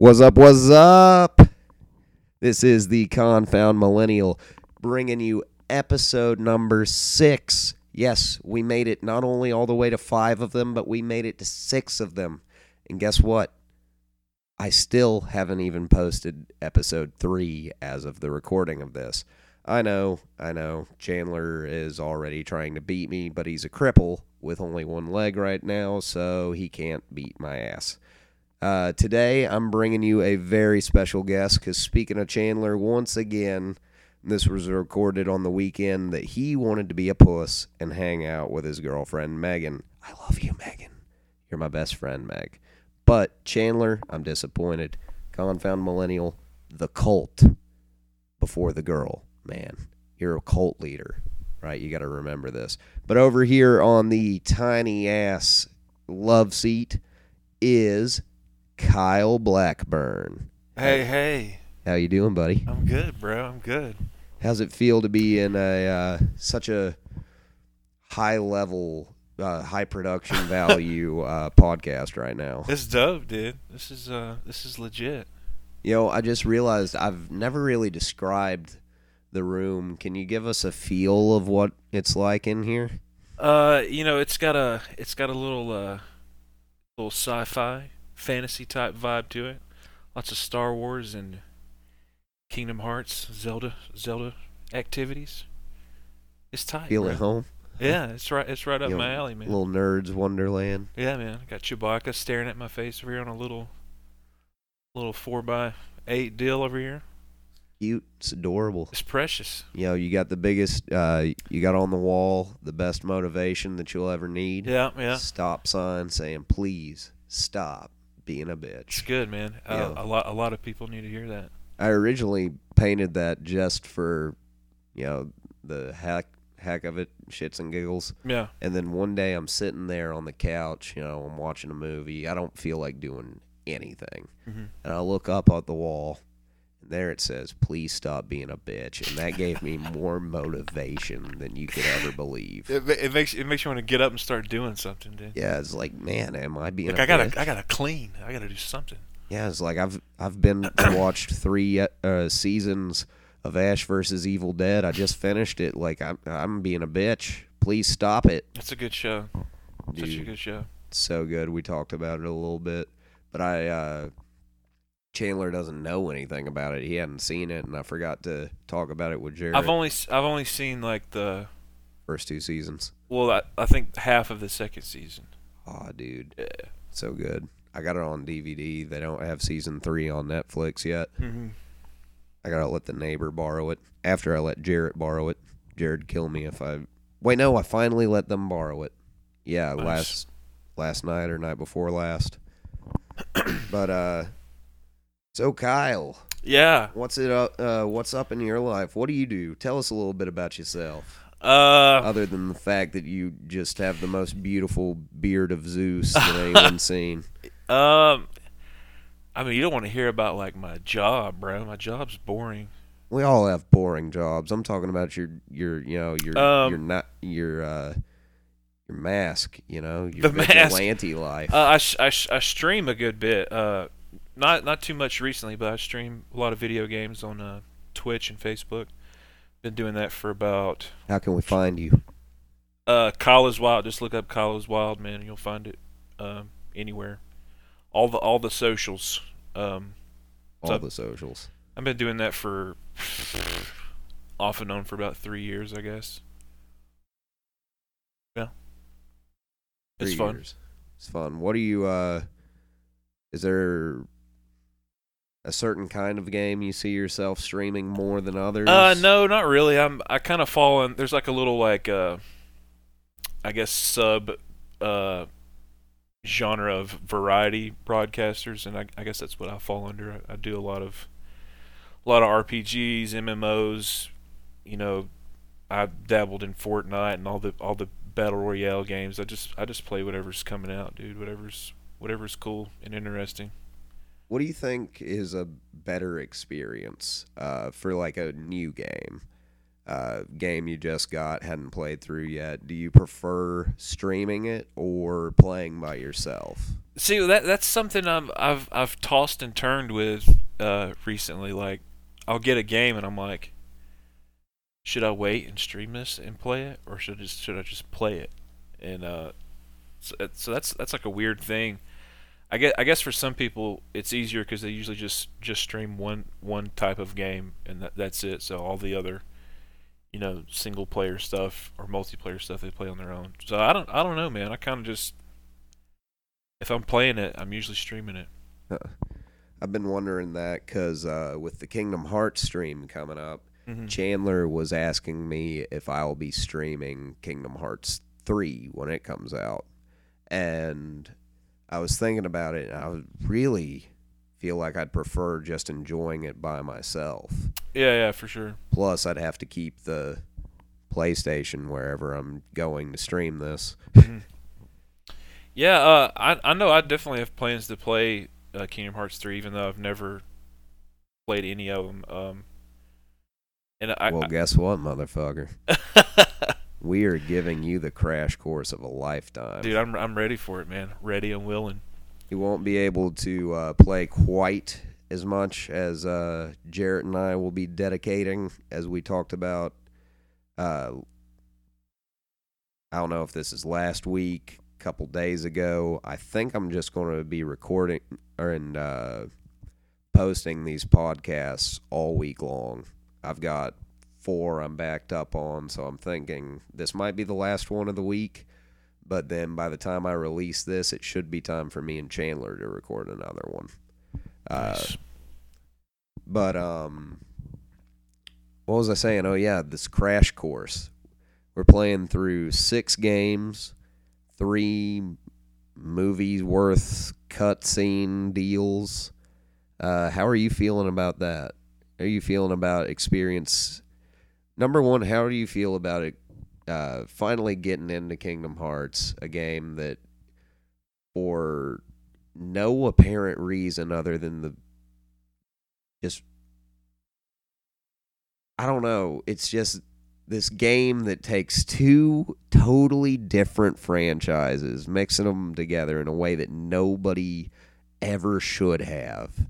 What's up? What's up? This is the Confound Millennial bringing you episode number six. Yes, we made it not only all the way to five of them, but we made it to six of them. And guess what? I still haven't even posted episode three as of the recording of this. I know, I know. Chandler is already trying to beat me, but he's a cripple with only one leg right now, so he can't beat my ass. Uh, today, I'm bringing you a very special guest because, speaking of Chandler, once again, this was recorded on the weekend that he wanted to be a puss and hang out with his girlfriend, Megan. I love you, Megan. You're my best friend, Meg. But, Chandler, I'm disappointed. Confound Millennial, the cult before the girl. Man, you're a cult leader, right? You got to remember this. But over here on the tiny ass love seat is Kyle Blackburn. Hey, hey. How you doing, buddy? I'm good, bro. I'm good. How's it feel to be in a uh, such a high level, uh, high production value uh, podcast right now? It's dope, dude. This is uh this is legit. You know, I just realized I've never really described the room. Can you give us a feel of what it's like in here? Uh, you know, it's got a it's got a little uh little sci-fi fantasy type vibe to it. Lots of Star Wars and Kingdom Hearts, Zelda Zelda activities. It's tight. Feel bro. at home? Yeah, it's right it's right up You my alley, man. Little nerds wonderland. Yeah, man. Got Chewbacca staring at my face over here on a little little four by eight deal over here. Cute. It's adorable. It's precious. You know, you got the biggest. Uh, you got on the wall the best motivation that you'll ever need. Yeah, yeah. Stop sign saying, "Please stop being a It's good, man. Uh, Yeah. A lot, a lot of people need to hear that. I originally painted that just for, you know, the heck heck of it, shits and giggles. Yeah, And then one day I'm sitting there on the couch, you know, I'm watching a movie. I don't feel like doing anything. Mhm. And I look up at the wall, there it says, Please stop being a bitch. And that gave me more motivation than you could ever believe. it, it makes it makes you want to get up and start doing something, dude. Yeah, it's like, man, am I being Like a I gotta, bitch? I gotta clean. I gotta do something. Yeah, it's like I've I've been watched three uh, seasons of Ash versus Evil Dead. I just finished it. Like I'm I'm being a bitch. Please stop it. It's a good show. Such a good show. so good. We talked about it a little bit, but I uh, Chandler doesn't know anything about it. He hadn't seen it, and I forgot to talk about it with Jared. I've only, I've only seen like the, first two seasons. well, I, I think half of the second season. Oh, dude, Yeah. so good. I got it on DVD. They don't have season three on Netflix yet. Mm-hmm. I gotta let the neighbor borrow it. After I let Jared borrow it, Jared kill me if I. Wait, no, I finally let them borrow it. Yeah, Nice. last last night or night before last. but uh, so Kyle, Yeah. what's it up? Uh, what's up in your life? What do you do? Tell us a little bit about yourself. Uh, Other than the fact that you just have the most beautiful beard of Zeus that anyone's seen. um, I mean, you don't want to hear about like my job, bro. My job's boring. We all have boring jobs. I'm talking about your your you know your Um, your not your uh your mask. You know your The mask. life. Uh, I, sh- I, sh- I stream a good bit. Uh, not not too much recently, but I stream a lot of video games on uh, Twitch and Facebook. Been doing that for about How can we find you? uh, Kyle is Wild. Just look up Kyle is Wild, man, and you'll find it um, anywhere. All the all the socials. Um, All So- the socials. I've been doing that for off and on for about three years, I guess. Yeah, it's Three fun. years. It's fun. What do you? uh Is there a certain kind of game you see yourself streaming more than others? Uh, no, not really. I'm I kind of fall in. There's like a little like uh, I guess sub uh genre of variety broadcasters, and I, I guess that's what I fall under. I, I do a lot of a lot of RPGs, MMOs. You know, I dabbled in Fortnite and all the all the battle royale games. I just I just play whatever's coming out, dude. Whatever's whatever's cool and interesting. What do you think is a better experience uh, for like a new game? uh, game you just got, hadn't played through yet. Do you prefer streaming it or playing by yourself? See that that's something I'm, I've I've tossed and turned with uh, recently. Like, I'll get a game and I'm like, should I wait and stream this and play it, or should I just should I just play it? And uh, so, so that's that's like a weird thing. I guess I guess for some people it's easier because they usually just just stream one one type of game and that, that's it. So all the other, you know, single player stuff or multiplayer stuff they play on their own. So I don't I don't know, man. I kind of just if I'm playing it, I'm usually streaming it. I've been wondering that because uh, with the Kingdom Hearts stream coming up, Mhm. Chandler was asking me if I'll be streaming Kingdom Hearts 3 when it comes out. And I was thinking about it, and I would really feel like I'd prefer just enjoying it by myself. Yeah, yeah, for sure. Plus, I'd have to keep the PlayStation wherever I'm going to stream this. Yeah, uh, I I know I definitely have plans to play uh, Kingdom Hearts 3, even though I've never played any of them. Um, and I, well, guess what, motherfucker? We are giving you the crash course of a lifetime. dude, I'm I'm ready for it, man. Ready and willing. You won't be able to uh, play quite as much as uh, Jarrett and I will be dedicating, as we talked about. Uh, I don't know if this is last week, a couple days ago. I think I'm just going to be recording or and uh, posting these podcasts all week long. I've got four I'm backed up on, so I'm thinking this might be the last one of the week. But then by the time I release this, it should be time for me and Chandler to record another one. Uh, Nice. but um, what was I saying? Oh yeah, this crash course. We're playing through six games, three movies worth cutscene deals. Uh, how are you feeling about that? How are you feeling about experience? Number one, how do you feel about it? Uh, finally getting into Kingdom Hearts, a game that, for no apparent reason other than the just I don't know. It's just this game that takes two totally different franchises, mixing them together in a way that nobody ever should have,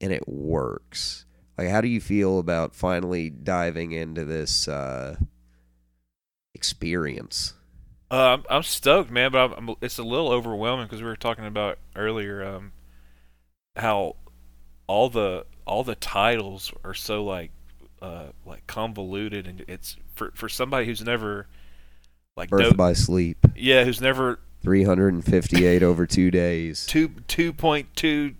and it works. Like, how do you feel about finally diving into this uh, experience? Uh, I'm, I'm stoked, man, but I'm, I'm, it's a little overwhelming because we were talking about earlier um, how all the all the titles are so like uh, like convoluted, and it's for for somebody who's never like Birth no, by Sleep, yeah, who's never 358 over two days, two two point two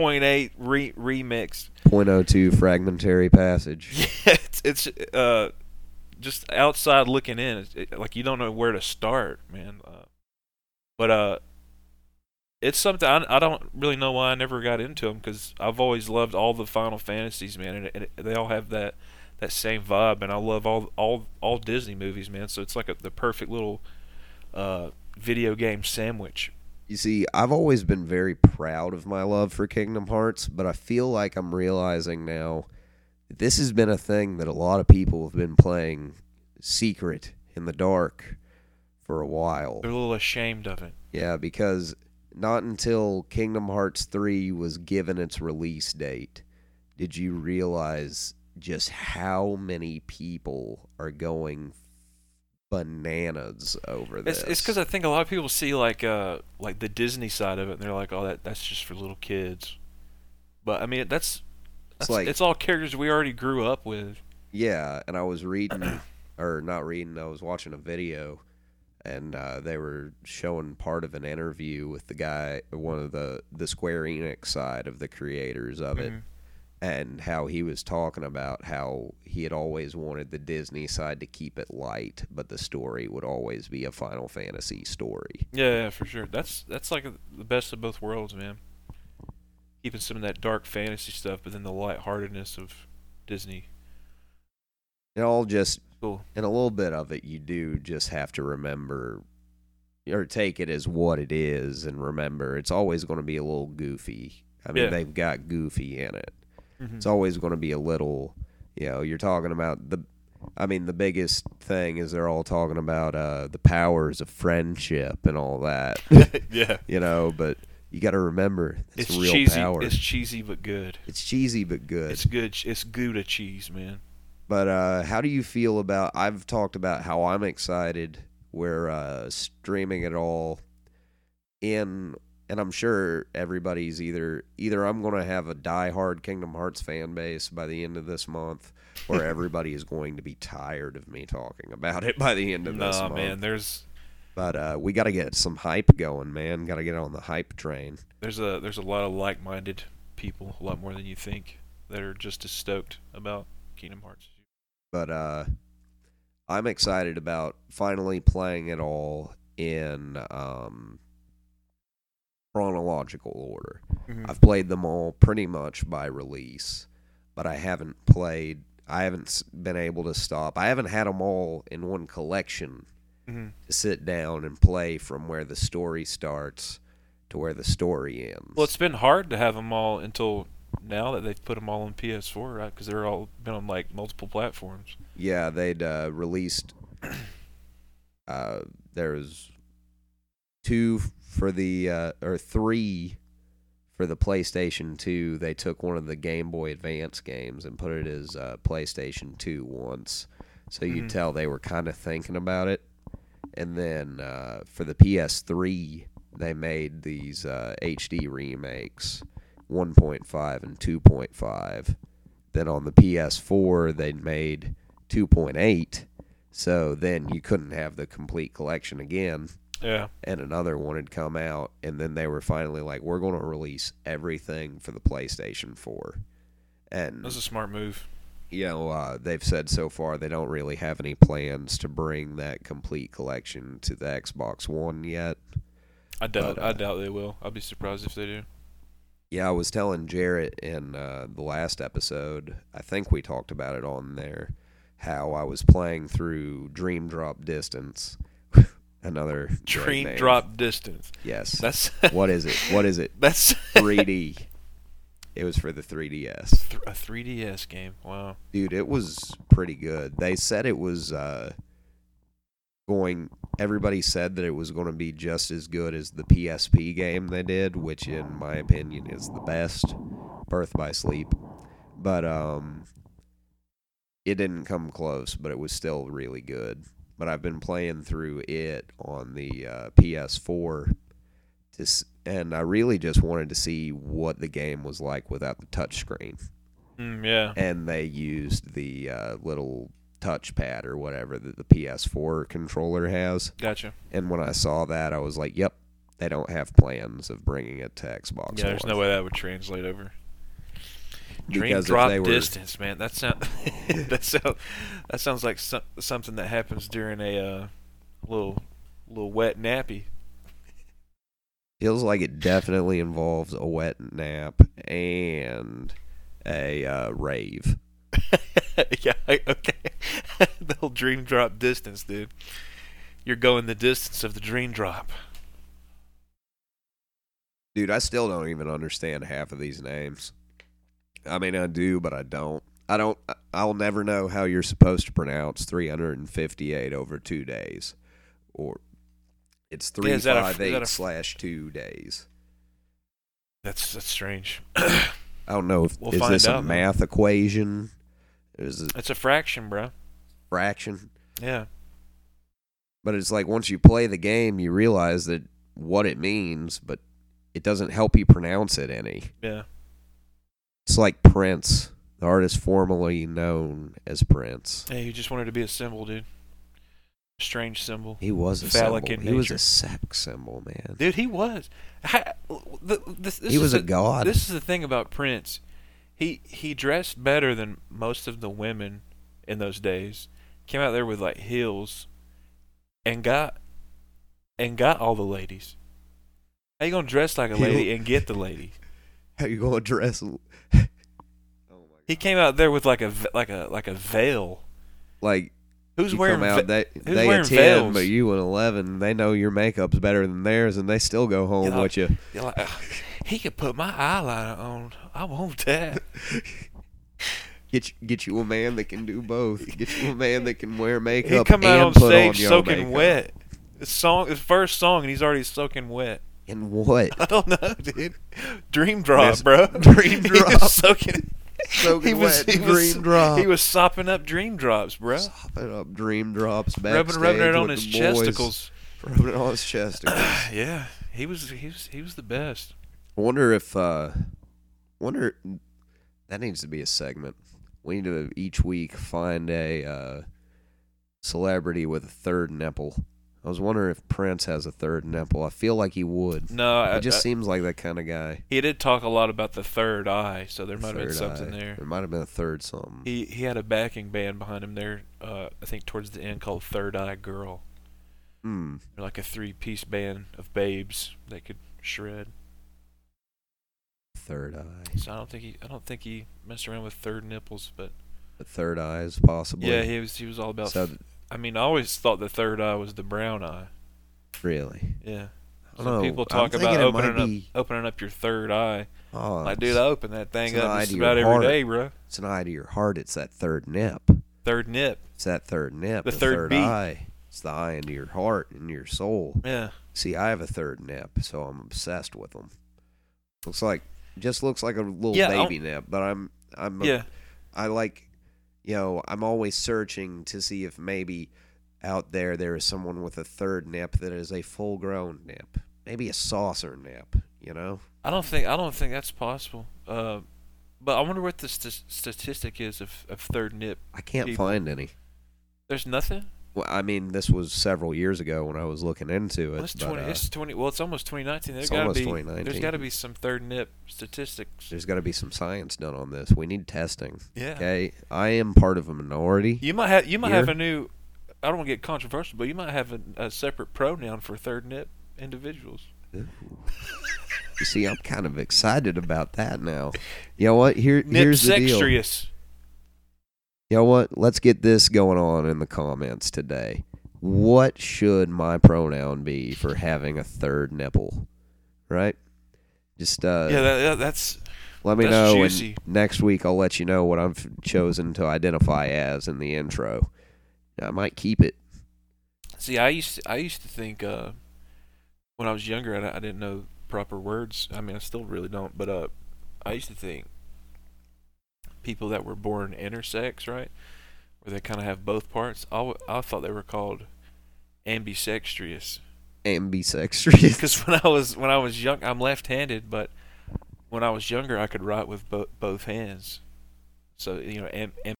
point eight re- remix. 0.02 fragmentary passage. Yeah, it's it's uh just outside looking in. It's, it, like you don't know where to start, man. Uh, but uh, it's something I, I don't really know why I never got into them because I've always loved all the Final Fantasies, man, and, and it, they all have that that same vibe, and I love all all all Disney movies, man. So it's like a, the perfect little uh video game sandwich. You see, I've always been very proud of my love for Kingdom Hearts, but I feel like I'm realizing now that this has been a thing that a lot of people have been playing secret in the dark for a while. They're a little ashamed of it. Yeah, because not until Kingdom Hearts 3 was given its release date did you realize just how many people are going bananas over this. It's it's because I think a lot of people see like uh like the Disney side of it, and they're like, oh, that that's just for little kids. But I mean, that's that's like- it's all characters we already grew up with. Yeah, and I was reading, or not reading, I was watching a video, and uh, they were showing part of an interview with the guy, one of the the Square Enix side of the creators of it, Mhm. And how he was talking about how he had always wanted the Disney side to keep it light, but the story would always be a Final Fantasy story. Yeah, yeah, for sure. That's that's like the best of both worlds, man. Keeping some of that dark fantasy stuff, but then the lightheartedness of Disney. It all just Cool. and a little bit of it you do just have to remember or take it as what it is and remember it's always going to be a little goofy i mean Yeah. they've got goofy in it Mhm. it's always going to be a little you know you're talking about the I mean, the biggest thing is they're all talking about uh, the powers of friendship and all that, yeah. you know. But you got to remember, it's, It's real cheesy. power. It's cheesy but good. It's cheesy but good. It's good. It's Gouda cheese, man. But uh, how do you feel about? I've talked about how I'm excited. We're uh, streaming it all in, and I'm sure everybody's either either I'm going to have a diehard Kingdom Hearts fan base by the end of this month, or everybody is going to be tired of me talking about it by the end of this Nah, month. man. There's But uh, we got to get some hype going, man. Got to get on the hype train. there's a there's a lot of like-minded people, a lot more than you think, that are just as stoked about Kingdom Hearts. But uh, I'm excited about finally playing it all in um, chronological order. Mhm. I've played them all pretty much by release, but I haven't played. I haven't been able to stop. I haven't had them all in one collection Mhm. to sit down and play from where the story starts to where the story ends. Well, it's been hard to have them all until now that they've put them all on PS4, right? Because they're all been on like multiple platforms. Yeah, they'd uh, released. Uh, there's two for the uh, or three for the PlayStation Two. They took one of the Game Boy Advance games and put it as uh, PlayStation Two once, so you'd Mhm. tell they were kind of thinking about it. And then uh, for the PS3, they made these uh, HD remakes, 1.5 and 2.5. Then on the PS4, they made 2.8. So then you couldn't have the complete collection again, Yeah. and another one had come out, and then they were finally like, "We're going to release everything for the PlayStation 4." And That's a smart move. you know, uh, they've said so far they don't really have any plans to bring that complete collection to the Xbox One yet. I doubt. But, I uh, doubt they will. I'd be surprised if they do. Yeah, I was telling Jarrett in uh, the last episode, I think we talked about it on there, how I was playing through Dream Drop Distance. Another name. drop distance. Yes. That's what is it? What is it? that's 3D. it was for the 3DS. a 3DS game. Wow. Dude, it was pretty good. They said it was uh, going. Everybody said that it was going to be just as good as the PSP game they did, which, in my opinion, is the best. Birth by Sleep, but um, it didn't come close. But it was still really good. But I've been playing through it on the uh, PS4, to s- and I really just wanted to see what the game was like without the touchscreen Mm, yeah. and they used the uh, little touchpad or whatever that the PS4 controller has. Gotcha. And when I saw that, I was like, "Yep, they don't have plans of bringing it to Xbox." Yeah. There's One. no way that would translate over. Dream drop were- distance, man. That sound that sound that sounds like so- something that happens during a uh, little little wet nappy. Feels like it definitely involves a wet nap and a uh, rave. yeah. Okay. the whole dream drop distance, dude. You're going the distance of the dream drop. Dude, I still don't even understand half of these names. I mean, I do, but I don't. I don't. I'll never know how you're supposed to pronounce 358 over two days, or it's Yeah, is that a- is 358 a- slash two days. That's that's strange. I don't know if We'll is find this a out, man. math equation? Is it it's a fraction, bro. fraction? Yeah. But it's like once you play the game, you realize that what it means, but it doesn't help you pronounce it any. Yeah. It's like Prince, the artist formerly known as Prince. Hey, you just wanted to be a symbol, dude. A strange symbol. He was a Phallic symbol. He was a sex symbol, man. Dude, he was. I, the, this, this he was a the- god. This is the thing about Prince. He he dressed better than most of the women in those days. Came out there with like heels, and got and got all the ladies. How you gonna dress like a lady and get the lady? How you gonna dress? oh my He came out there with like a v- like a like a veil. Like Who's wearing come out, ve- they who's they wearing a ten, veils? but you an eleven. They know your makeup's better than theirs, and they still go home Yeah. with you. You're like, he could put my eyeliner on. I want that. Get you, get you a man that can do both. Get you a man that can wear makeup. He makeup come out and on stage on soaking makeup. wet. His song, his first song, and he's already soaking wet. And what? I don't know, dude. Dream drop, Yes. bro. Dream He was drop. soaking. Soaking he was, wet he was, dream drop. He was sopping up dream drops, bro. Sopping up dream drops Rubbing, rubbing it on with his the boys. chesticles. Rubbing it on his chesticles. yeah, he was. He was. He was the best. I wonder if uh wonder that needs to be a segment. We need to each week find a uh celebrity with a third nipple. I was wondering if Prince has a third nipple. I feel like he would. No, I, It just I- seems like that kind of guy. he did talk a lot about the third eye, so there might have been something eye. there. There might have been a third something. He he had a backing band behind him there. Uh, I think towards the end called Third Eye Girl. Hmm. Like a three-piece band of babes that could shred. Third eye. So I don't think he I don't think he messed around with third nipples, but The third eye is possibly. yeah, he was he was all about. So I mean, I always thought the third eye was the brown eye. really. Yeah. Some know. Oh, people I'm talk about opening up be- opening up your third eye. Oh, Like, dude, I open that thing up just about every heart. day, bro. it's an eye to your heart. It's that third nip. Third nip. It's that third nip. The third beat. eye. It's the eye into your heart and your soul. Yeah. See, I have a third nip, so I'm obsessed with them. Looks like just looks like a little Yeah, baby nip, but I'm I'm Yeah. I like you know, I'm always searching to see if maybe out there there is someone with a third nip that is a full grown nip. Maybe a saucer nip, you know? I don't think I don't think that's possible. Uh, but I wonder what the st- statistic is of, of third nip. I can't People. find any. There's nothing. Well, I mean, this was several years ago when I was looking into it. Well, it's but, twenty. uh, it's twenty. Well, it's almost 2019. There's It's gotta almost be. 2019. There's got to be some third nip statistics. there's got to be some science done on this. We need testing. Yeah. Okay, I am part of a minority. You might have. You might have a new. I don't want to get controversial, but you might have a, a separate pronoun for third nip individuals. You see, I'm kind of excited about that now. You know what? Here, Nip here's the deal. You know what? Let's get this going on in the comments today. What should my pronoun be for having a third nipple? Right? Just uh, yeah, that, that, that's. let me that's know, juicy. and next week I'll let you know what I've chosen to identify as in the intro. I might keep it. See, I used to, I used to think uh, when I was younger, I, I didn't know proper words. I mean, I still really don't. But uh, I used to think people that were born intersex, right, where they kind of have both parts. I, I thought they were called ambisextrious. Ambisextrious. Because when I was when I was young, I'm left-handed, but when I was younger, I could write with bo- both hands. So you know, am, am,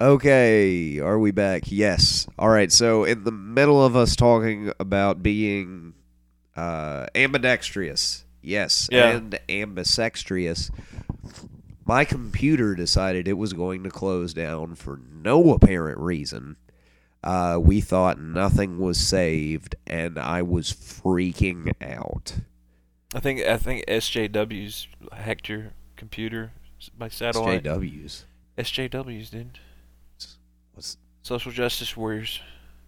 Okay, are we back? Yes. All right. So in the middle of us talking about being uh, ambidextrous, yes, Yeah. and ambisextrious, my computer decided it was going to close down for no apparent reason. Uh, we thought nothing was saved, and I was freaking out. I think I think SJWs hacked your computer by satellite. SJWs. SJWs did. What's, Social justice warriors.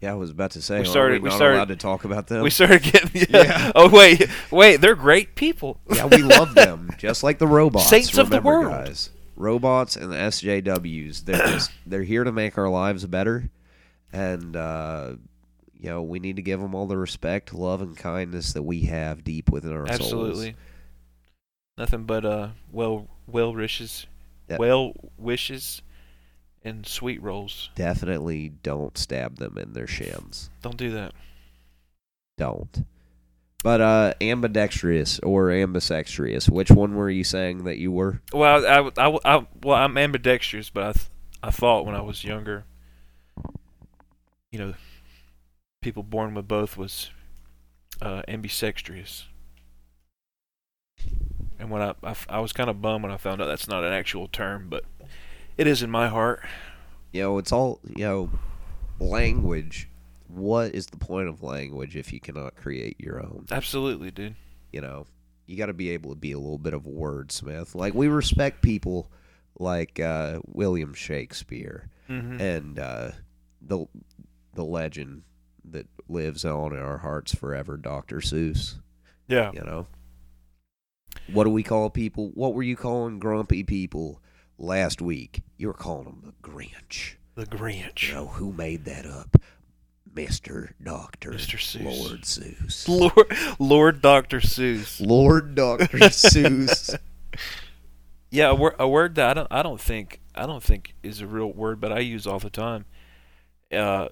Yeah, I was about to say, We started- we we not started- allowed to talk about them? We started getting. Yeah. Yeah. Oh wait, wait, they're great people. Yeah, we love them, just like the robots. Saints of the world. guys. Robots and the SJWs. They're just they're here to make our lives better, and uh, you know we need to give them all the respect, love, and kindness that we have deep within our souls. Absolutely. Nothing but uh well well wishes, Yeah. well wishes, and sweet rolls. Definitely don't stab them in their shins. Don't do that. Don't. But uh, ambidextrous or ambisextrous, which one were you saying that you were? Well, I, I, I, I- well, I'm ambidextrous, but I, th- I thought when I was younger, you know, people born with both was uh, ambisextrous. And when I, I was kind of bummed when I found out that's not an actual term, but it is in my heart. You know, it's all you know. Language. What is the point of language if you cannot create your own? Absolutely, dude. you know, you got to be able to be a little bit of a wordsmith. Like we respect people like uh, William Shakespeare hmm and uh, the the legend that lives on in our hearts forever, Dr. Seuss. Yeah. You know, What do we call people? What were you calling grumpy people last week? You were calling them the Grinch. The Grinch. You know who made that up? Mister Doctor Mr. Seuss. Lord Seuss. Lord, Lord Dr. Seuss. Lord Doctor Seuss. Yeah, a, wor- a word that I don't, I don't think, I don't think is a real word, but I use all the time. Uh,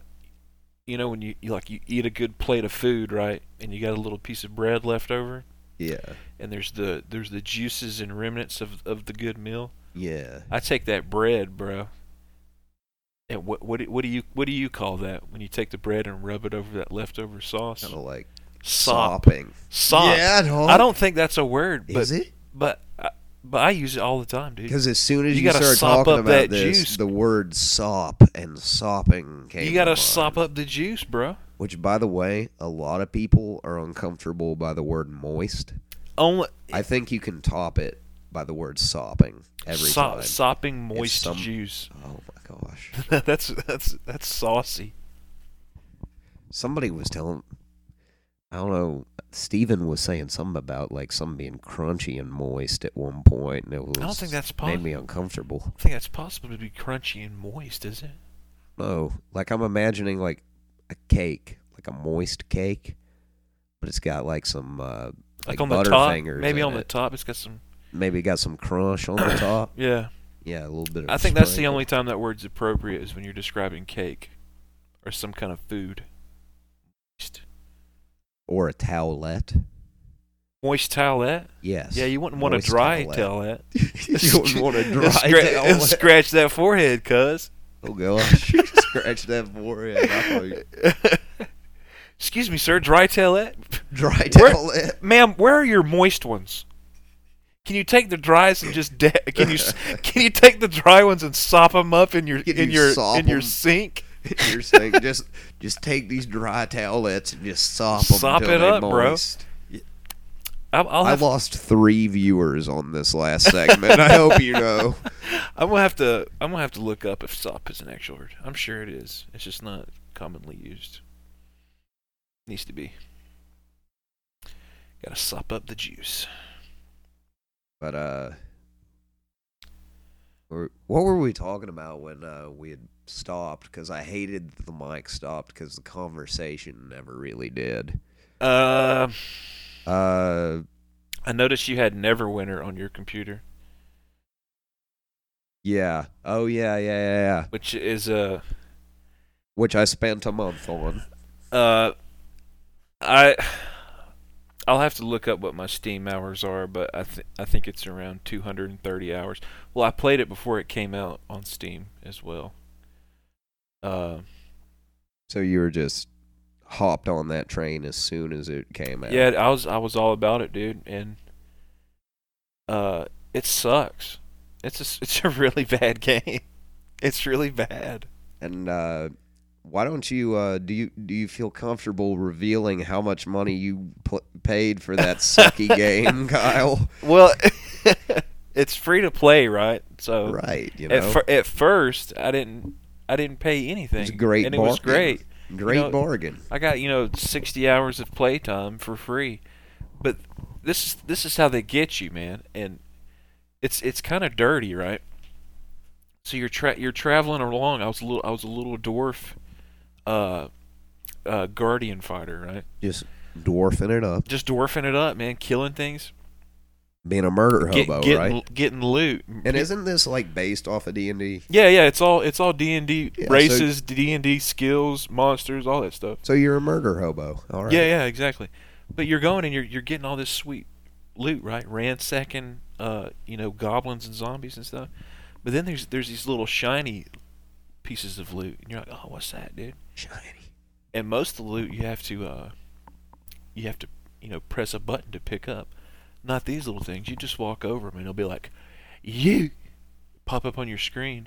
you know, when you, you like you eat a good plate of food, right, and you got a little piece of bread left over, Yeah, and there's the there's the juices and remnants of of the good meal. Yeah. I take that bread, bro. And what what do, what do you what do you call that when you take the bread and rub it over that leftover sauce? Kind of like Sop. sopping. Sop. Yeah, dog. I don't think that's a word, but Is it? but I, but I use it all the time, dude. Because as soon as You you, gotta start sop talking up about that this, juice. the word sop and sopping came. You gotta to sop up the juice, bro. Which, by the way, a lot of people are uncomfortable by the word moist. Only I think you can top it by the word sopping every so- time. sopping moist some- juice. oh my gosh! that's that's that's saucy. Somebody was telling. I don't know. Steven was saying something about like something being crunchy and moist at one point, and it was. I don't think that's made possible. me uncomfortable. I think that's possible to be crunchy and moist, is it? No, like I'm imagining like a cake, like a moist cake, but it's got like some uh, Like, like, on the top, maybe on the top, it's got some. Maybe got some crunch on the top. Yeah, Yeah, a little bit. Of I think that's the only time that word's appropriate is when you're describing cake or some kind of food. Moist, or a towelette. moist towelette. Yes. Yeah, you wouldn't want a dry towelette. towelette. you wouldn't want a dry Scra- towelette. Scratch that forehead, cuz. Oh gosh, scratch that forehead. You- Excuse me, sir. Dry towelette. Dry Where- towelette. Ma'am, where are your moist ones? Can you take the dries and just de- can you can you take the dry ones and sop them up in your Can in you your in your sink? Just just take these dry towelettes and just sop them. Sop it up, bro. moist. I'll, I'll I lost three viewers on this last segment. I hope you know. I'm gonna have to I'm gonna have to look up if sop is an actual word. I'm sure it is. It's just not commonly used. Needs to be. Gotta sop up the juice. But uh, what were we talking about when uh, we had stopped? Because I hated the mic stopped because the conversation never really did. Uh, Uh, I noticed you had Neverwinter on your computer, yeah. Oh yeah, yeah, yeah, yeah. which is a Which I spent a month on. Uh, I I'll have to look up what my Steam hours are, but I th- I think it's around 230 hours. Well, I played it before it came out on Steam as well. Uh, So you were just hopped on that train as soon as it came out. yeah, I was I was all about it, dude, and uh, it sucks. It's a it's a really bad game. It's really bad. And uh, why don't you uh, do you do you feel comfortable revealing how much money you pl- paid for that sucky game, Kyle? Well, it's free to play, right? So Right. You at know, fir- at first, I didn't I didn't pay anything. It's a great and it was bargain. great. great know, bargain. I got you know 60 hours of playtime for free, but this is this is how they get you, man, and it's it's kind of dirty, right? So you're tra- you're traveling along. I was a little I was a little dwarf, uh, uh, guardian fighter, right? Just dwarfing it up, Just dwarfing it up, man, killing things, being a murder Get- hobo, getting right? getting loot. And isn't this like based off of D and D? Yeah, yeah, it's all it's all D and D races, D and D skills, monsters, all that stuff. So you're a murder hobo, all right? Yeah, yeah, exactly. But you're going and you're you're getting all this sweet loot, right? Ransacking, uh, you know, goblins and zombies and stuff. But then there's there's these little shiny pieces of loot, and you're like, oh, what's that, dude? Shiny. And most of the loot you have to uh, you have to you know press a button to pick up. Not these little things. You just walk over them and it'll be like, you pop up on your screen,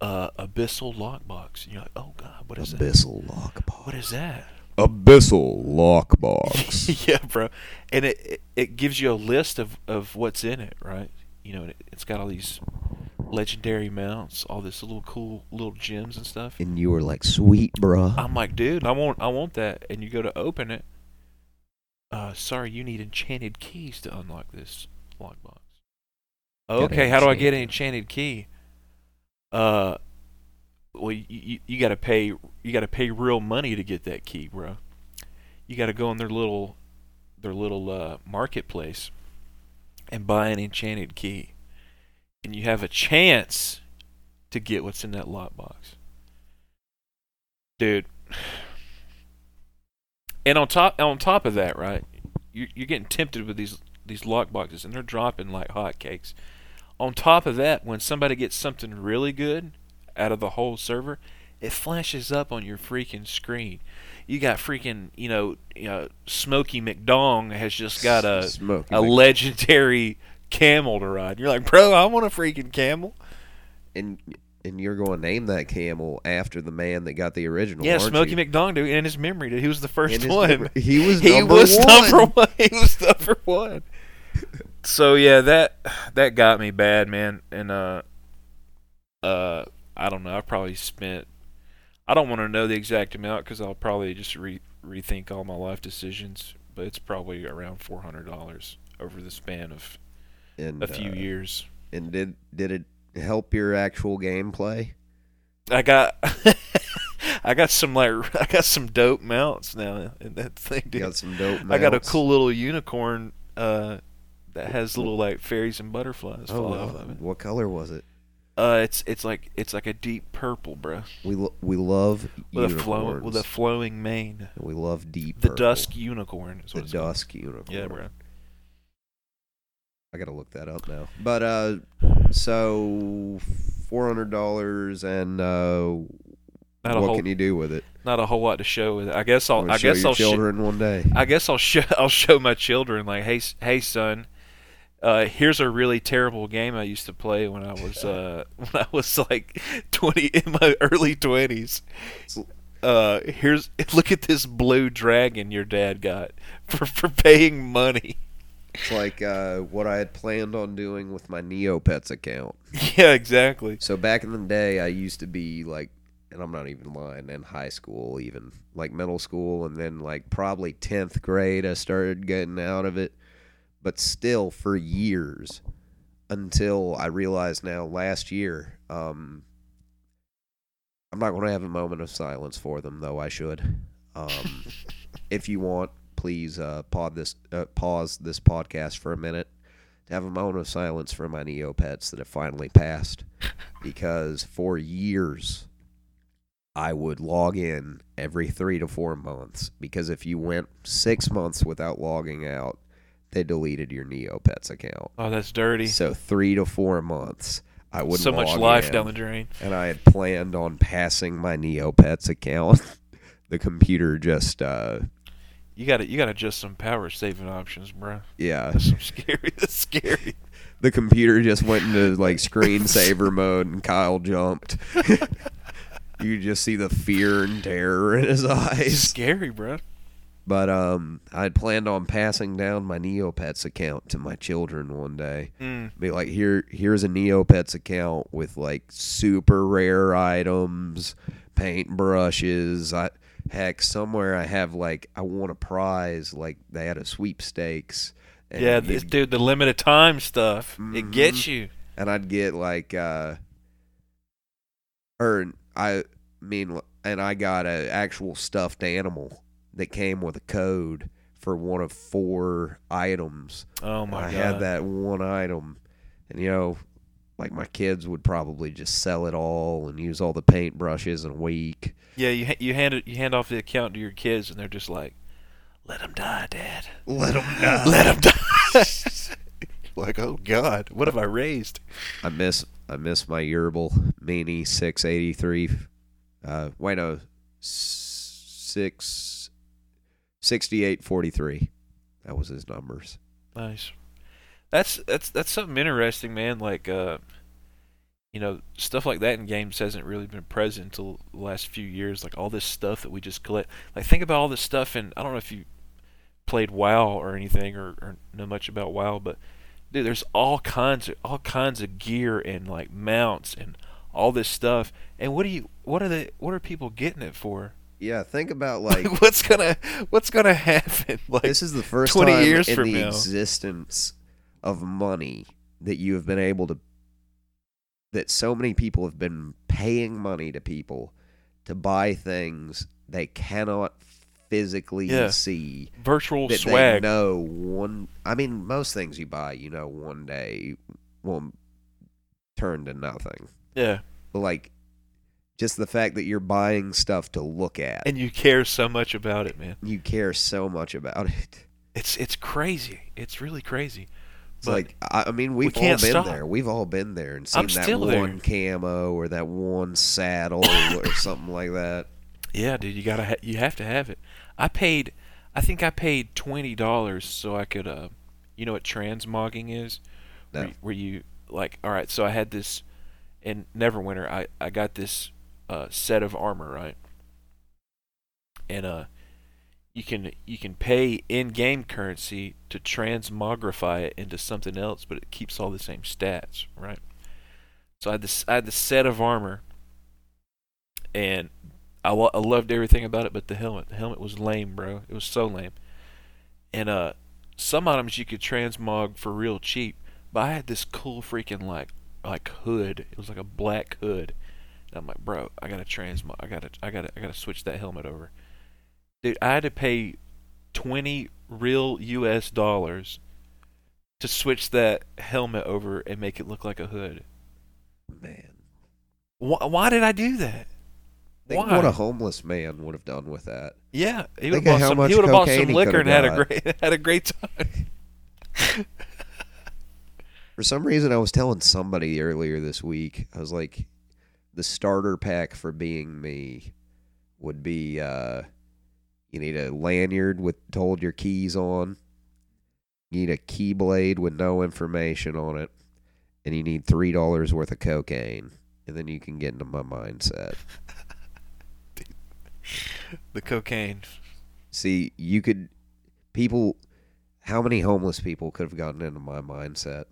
uh, abyssal lockbox. And you're like, oh god, what is that? Abyssal lockbox. What is that? Abyssal lockbox. yeah, bro. And it, it it gives you a list of of what's in it, right? You know, and it, it's got all these legendary mounts, all this little cool little gems and stuff. and you were like, sweet, bruh. I'm like, dude, I want I want that. And you go to open it. Uh, sorry, you need enchanted keys to unlock this lockbox. Okay, how do I get an enchanted key? Uh, well, you, you, you got to pay you got to pay real money to get that key, bro. You got to go in their little their little uh, marketplace and buy an enchanted key, and you have a chance to get what's in that lockbox, dude. And on top on top of that, right, you're, you're getting tempted with these these lock boxes, and they're dropping like hotcakes. On top of that, when somebody gets something really good out of the whole server, it flashes up on your freaking screen. You got freaking, you know, you know, Smokey McDong has just got a Smokey a Mc- legendary camel to ride. You're like, bro, I want a freaking camel. and and you're going to name that camel after the man that got the original. yeah, aren't Smokey you? In his memory, dude, he was the first In one. memory- He was he number was one. number one. He was number one. So yeah, that that got me bad, man. And uh, uh, I don't know. I probably spent. I don't want to know the exact amount because I'll probably just re- rethink all my life decisions. But it's probably around four hundred dollars over the span of And, a few uh, years. And did did it help your actual gameplay? I got. I got some like I got some dope mounts now in that thing, dude. got some dope. Mounts. I got a cool little unicorn uh, that has little like fairies and butterflies Oh, wow. of it. what color was it? Uh, it's it's like it's like a deep purple, bro, We lo- we love with a flowing with a flowing mane. we love deep. The purple. dusk unicorn The it's called. dusk unicorn. Yeah, bro. I gotta look that up now. But uh, so four hundred dollars, and uh, Not what whole can you do with it? not a whole lot to show with it. I guess I'll I show guess I'll sh- children one day. I guess I'll show I'll show my children like, hey hey son, uh, here's a really terrible game I used to play when I was uh, when I was like twenty in my early twenties. Uh, here's look at this blue dragon your dad got for for paying money. It's like uh, what I had planned on doing with my Neopets account. Yeah, exactly. So back in the day, I used to be like, and I'm not even lying, in high school, even like middle school, and then like probably 10th grade, I started getting out of it. But still, for years, until I realized now last year, um, I'm not going to have a moment of silence for them, though I should. Um, if you want, please uh, pause this uh, pause this podcast for a minute to have a moment of silence for my Neopets that have finally passed, because for years I would log in every three to four months. Because if you went six months without logging out, they deleted your Neopets account. Oh, that's dirty. So three to four months. I wouldn't so much life in down the drain. and I had planned on passing my Neopets account. the computer just, uh, You got to you got to adjust some power saving options, bro. yeah, That's some scary. That's scary. the computer just went into like screensaver mode, and Kyle jumped. you just see the fear and terror in his It's eyes. scary, bro. But um, I had planned on passing down my Neopets account to my children one day. Mm. Be like, here, here's a Neopets account with like super rare items, paint brushes. I heck, somewhere I have like I won a prize. Like they had a sweepstakes. And Yeah, this, dude, the limited time stuff. It gets you. and I'd get like uh or I mean and I got a actual stuffed animal that came with a code for one of four items. Oh my I god. had that one item and you know like my kids would probably just sell it all and use all the paint brushes in a week. Yeah, you you hand it you hand off the account to your kids, and they're just like, "Let them die, Dad. Let them die. Let them die." like, oh God, what have I raised? I miss I miss my Yurble Mini 683. Uh, wait no, six sixty eight forty three. That was his numbers. Nice. That's that's that's something interesting, man. Like, uh, you know, stuff like that in games hasn't really been present until the last few years. Like all this stuff that we just collect. Like, think about all this stuff, and I don't know if you played WoW or anything or, or know much about WoW, but dude, there's all kinds of all kinds of gear and like mounts and all this stuff. And what do you what are the what are people getting it for? Yeah, think about like what's gonna what's gonna happen? Like this is the first 20 time years in from the now. existence of money that you have been able to that so many people have been paying money to people to buy things they cannot physically Yeah. see Virtual that they swag. know one I mean most things you buy you know one day will turn to nothing Yeah. but like just the fact that you're buying stuff to look at And you care so much about it, man. you care so much about it It's it's crazy. It's really crazy. It's But like I, I mean we've all can't been stop. there. We've all been there and seen I'm that still one camo or that one saddle or something like that. Yeah, dude, you gotta ha- you have to have it. I paid, I think I paid twenty dollars so I could, uh, you know what transmogging is, No. where, where you like, all right. So I had this in Neverwinter. I I got this uh, set of armor, right? And uh, you can you can pay in-game currency to transmogrify it into something else, but it keeps all the same stats, right? So I had this I had this set of armor, and I, lo- I loved everything about it, but the helmet. The helmet was lame, bro. It was so lame. And uh, some items you could transmog for real cheap, but I had this cool freaking like like hood. It was like a black hood. And I'm like, bro, I gotta transmog. I gotta, I gotta, I gotta switch that helmet over. Dude, I had to pay twenty real U.S. dollars to switch that helmet over and make it look like a hood. Man. Why, why did I do that? Think Why? what a homeless man would have done with that. Yeah, he would have bought some. He would have bought some liquor and had a great had a great time. For some reason I was telling somebody earlier this week, I was like the starter pack for being me would be uh you need a lanyard with to hold your keys on. You need a keyblade with no information on it. And you need three dollars worth of cocaine. And then you can get into my mindset. the cocaine. See, you could people how many homeless people could have gotten into my mindset?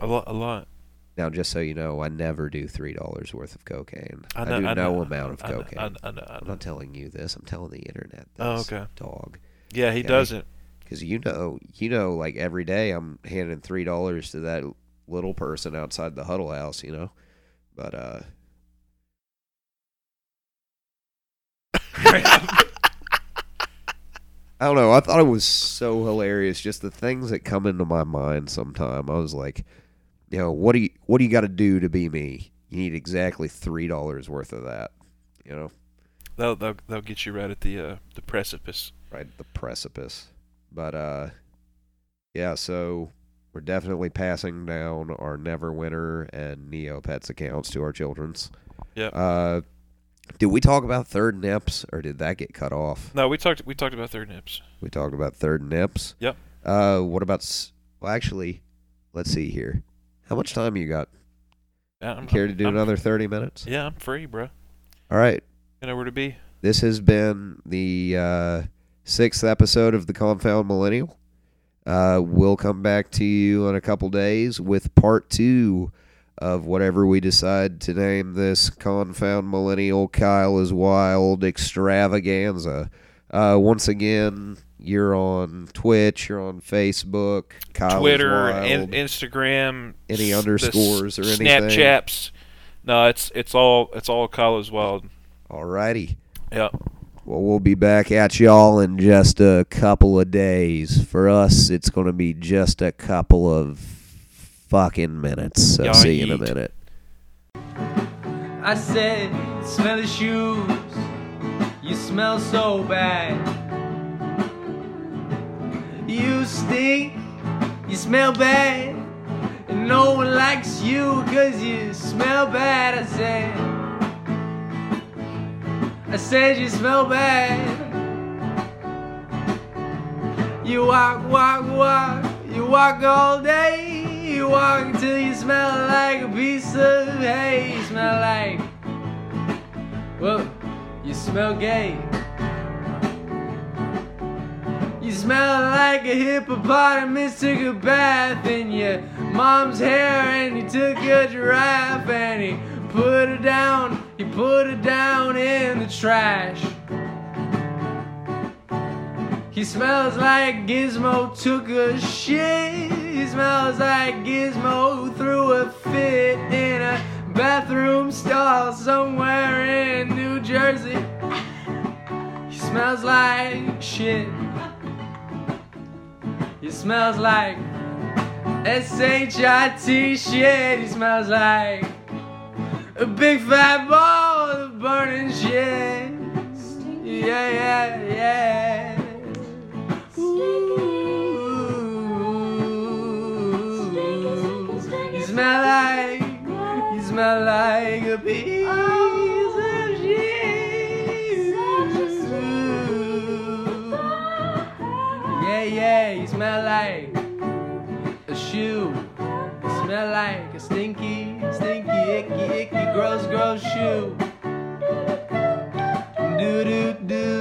A lot. A lot. Now, just so you know, I never do three dollars worth of cocaine. I, know, do I no know, amount of I know, cocaine. I know, I know, I I'm not telling you this. I'm telling the internet. This, Oh, okay. Dog, Yeah, he Okay. doesn't. because you know, you know, like every day I'm handing three dollars to that little person outside the Huddle House. You know, but uh, I don't know. I thought it was so hilarious. Just the things that come into my mind. Sometime I was like, you know, what do you what do you got to do to be me? You need exactly three dollars worth of that. You know, They'll, they'll they'll get you right at the uh, the precipice. right at the precipice. But uh, yeah. So we're definitely passing down our Neverwinter and Neopets accounts to our children's. Yep. Uh, did we talk about third nips or did that get cut off? No, we talked we talked about third nips. We talked about third nips. Yep. Uh, what about? Well, actually, let's see here. How much time you got? Yeah, I'm, Care to do I'm- another thirty minutes? Yeah, I'm free, bro. All right. You know where to be. This has been the uh, sixth episode of the Confound Millennial. Uh, we'll come back to you in a couple days with part two of whatever we decide to name this Confound Millennial Kyle is Wild extravaganza. Uh, once again, you're on Twitch, you're on Facebook, Kyle Twitter, is in, Instagram, Any s- underscores or anything? Snapchats. No, it's it's all it's all Kyleiswild. Alrighty. Yeah. Well, we'll be back at y'all in just a couple of days. For us, it's going to be just a couple of fucking minutes. So Y'all see you in a minute. I said, smell the shoes. You smell so bad. You stink. You smell bad. And no one likes you because you smell bad. I said, I said you smell bad. You walk, walk, walk. You walk all day. You walk till you smell like a piece of hay. You smell like. Whoa, you smell gay. You smell like a hippopotamus took a bath in your mom's hair and you took a giraffe and he put it down, he put it down in the trash. He smells like Gizmo took a shit. He smells like Gizmo threw a fit in a bathroom stall somewhere in New Jersey. He smells like shit. Smells like S-H-I-T shit. He smells like a big fat ball of burning shit. Yeah, yeah, yeah. Ooh. You smell like, you smell like a piece Yeah, you smell like a shoe. You smell like a stinky, stinky, icky, icky, gross, gross shoe. Do. Do do